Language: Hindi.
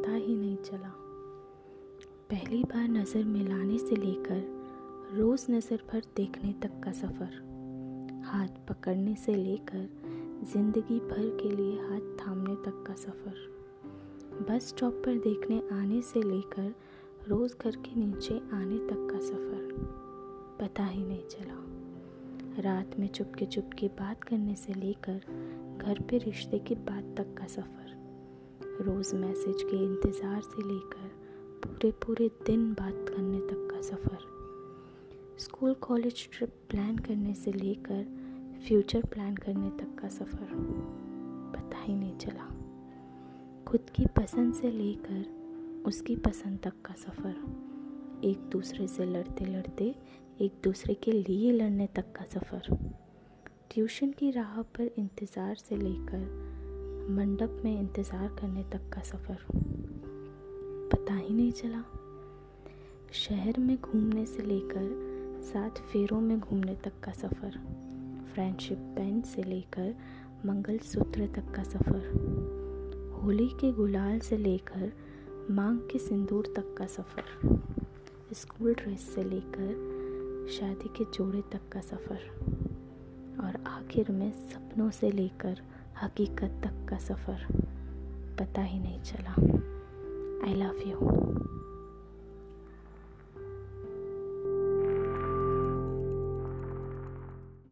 पता ही नहीं चला। पहली बार नज़र मिलाने से लेकर रोज़ नज़र भर देखने तक का सफ़र। हाथ पकड़ने से लेकर ज़िंदगी भर के लिए हाथ थामने तक का सफ़र। बस स्टॉप पर देखने आने से लेकर रोज़ घर के नीचे आने तक का सफ़र। पता ही नहीं चला। रात में चुपके चुपके बात करने से लेकर घर पे रिश्ते की बात तक का सफ़र। रोज़ मैसेज के इंतज़ार से लेकर पूरे पूरे दिन बात करने तक का सफ़र। स्कूल कॉलेज ट्रिप प्लान करने से लेकर फ्यूचर प्लान करने तक का सफ़र। पता ही नहीं चला। खुद की पसंद से लेकर उसकी पसंद तक का सफ़र। एक दूसरे से लड़ते लड़ते, एक दूसरे के लिए लड़ने तक का सफ़र। ट्यूशन की राह पर इंतज़ार से लेकर मंडप में इंतज़ार करने तक का सफ़र। पता ही नहीं चला। शहर में घूमने से लेकर सात फेरों में घूमने तक का सफ़र, फ्रेंडशिप बैंड से लेकर मंगलसूत्र तक का सफ़र, होली के गुलाल से लेकर मांग के सिंदूर तक का सफ़र, स्कूल ड्रेस से लेकर शादी के जोड़े तक का सफ़र, और आखिर में सपनों से लेकर हकीकत तक का सफ़र पता ही नहीं चला। I love you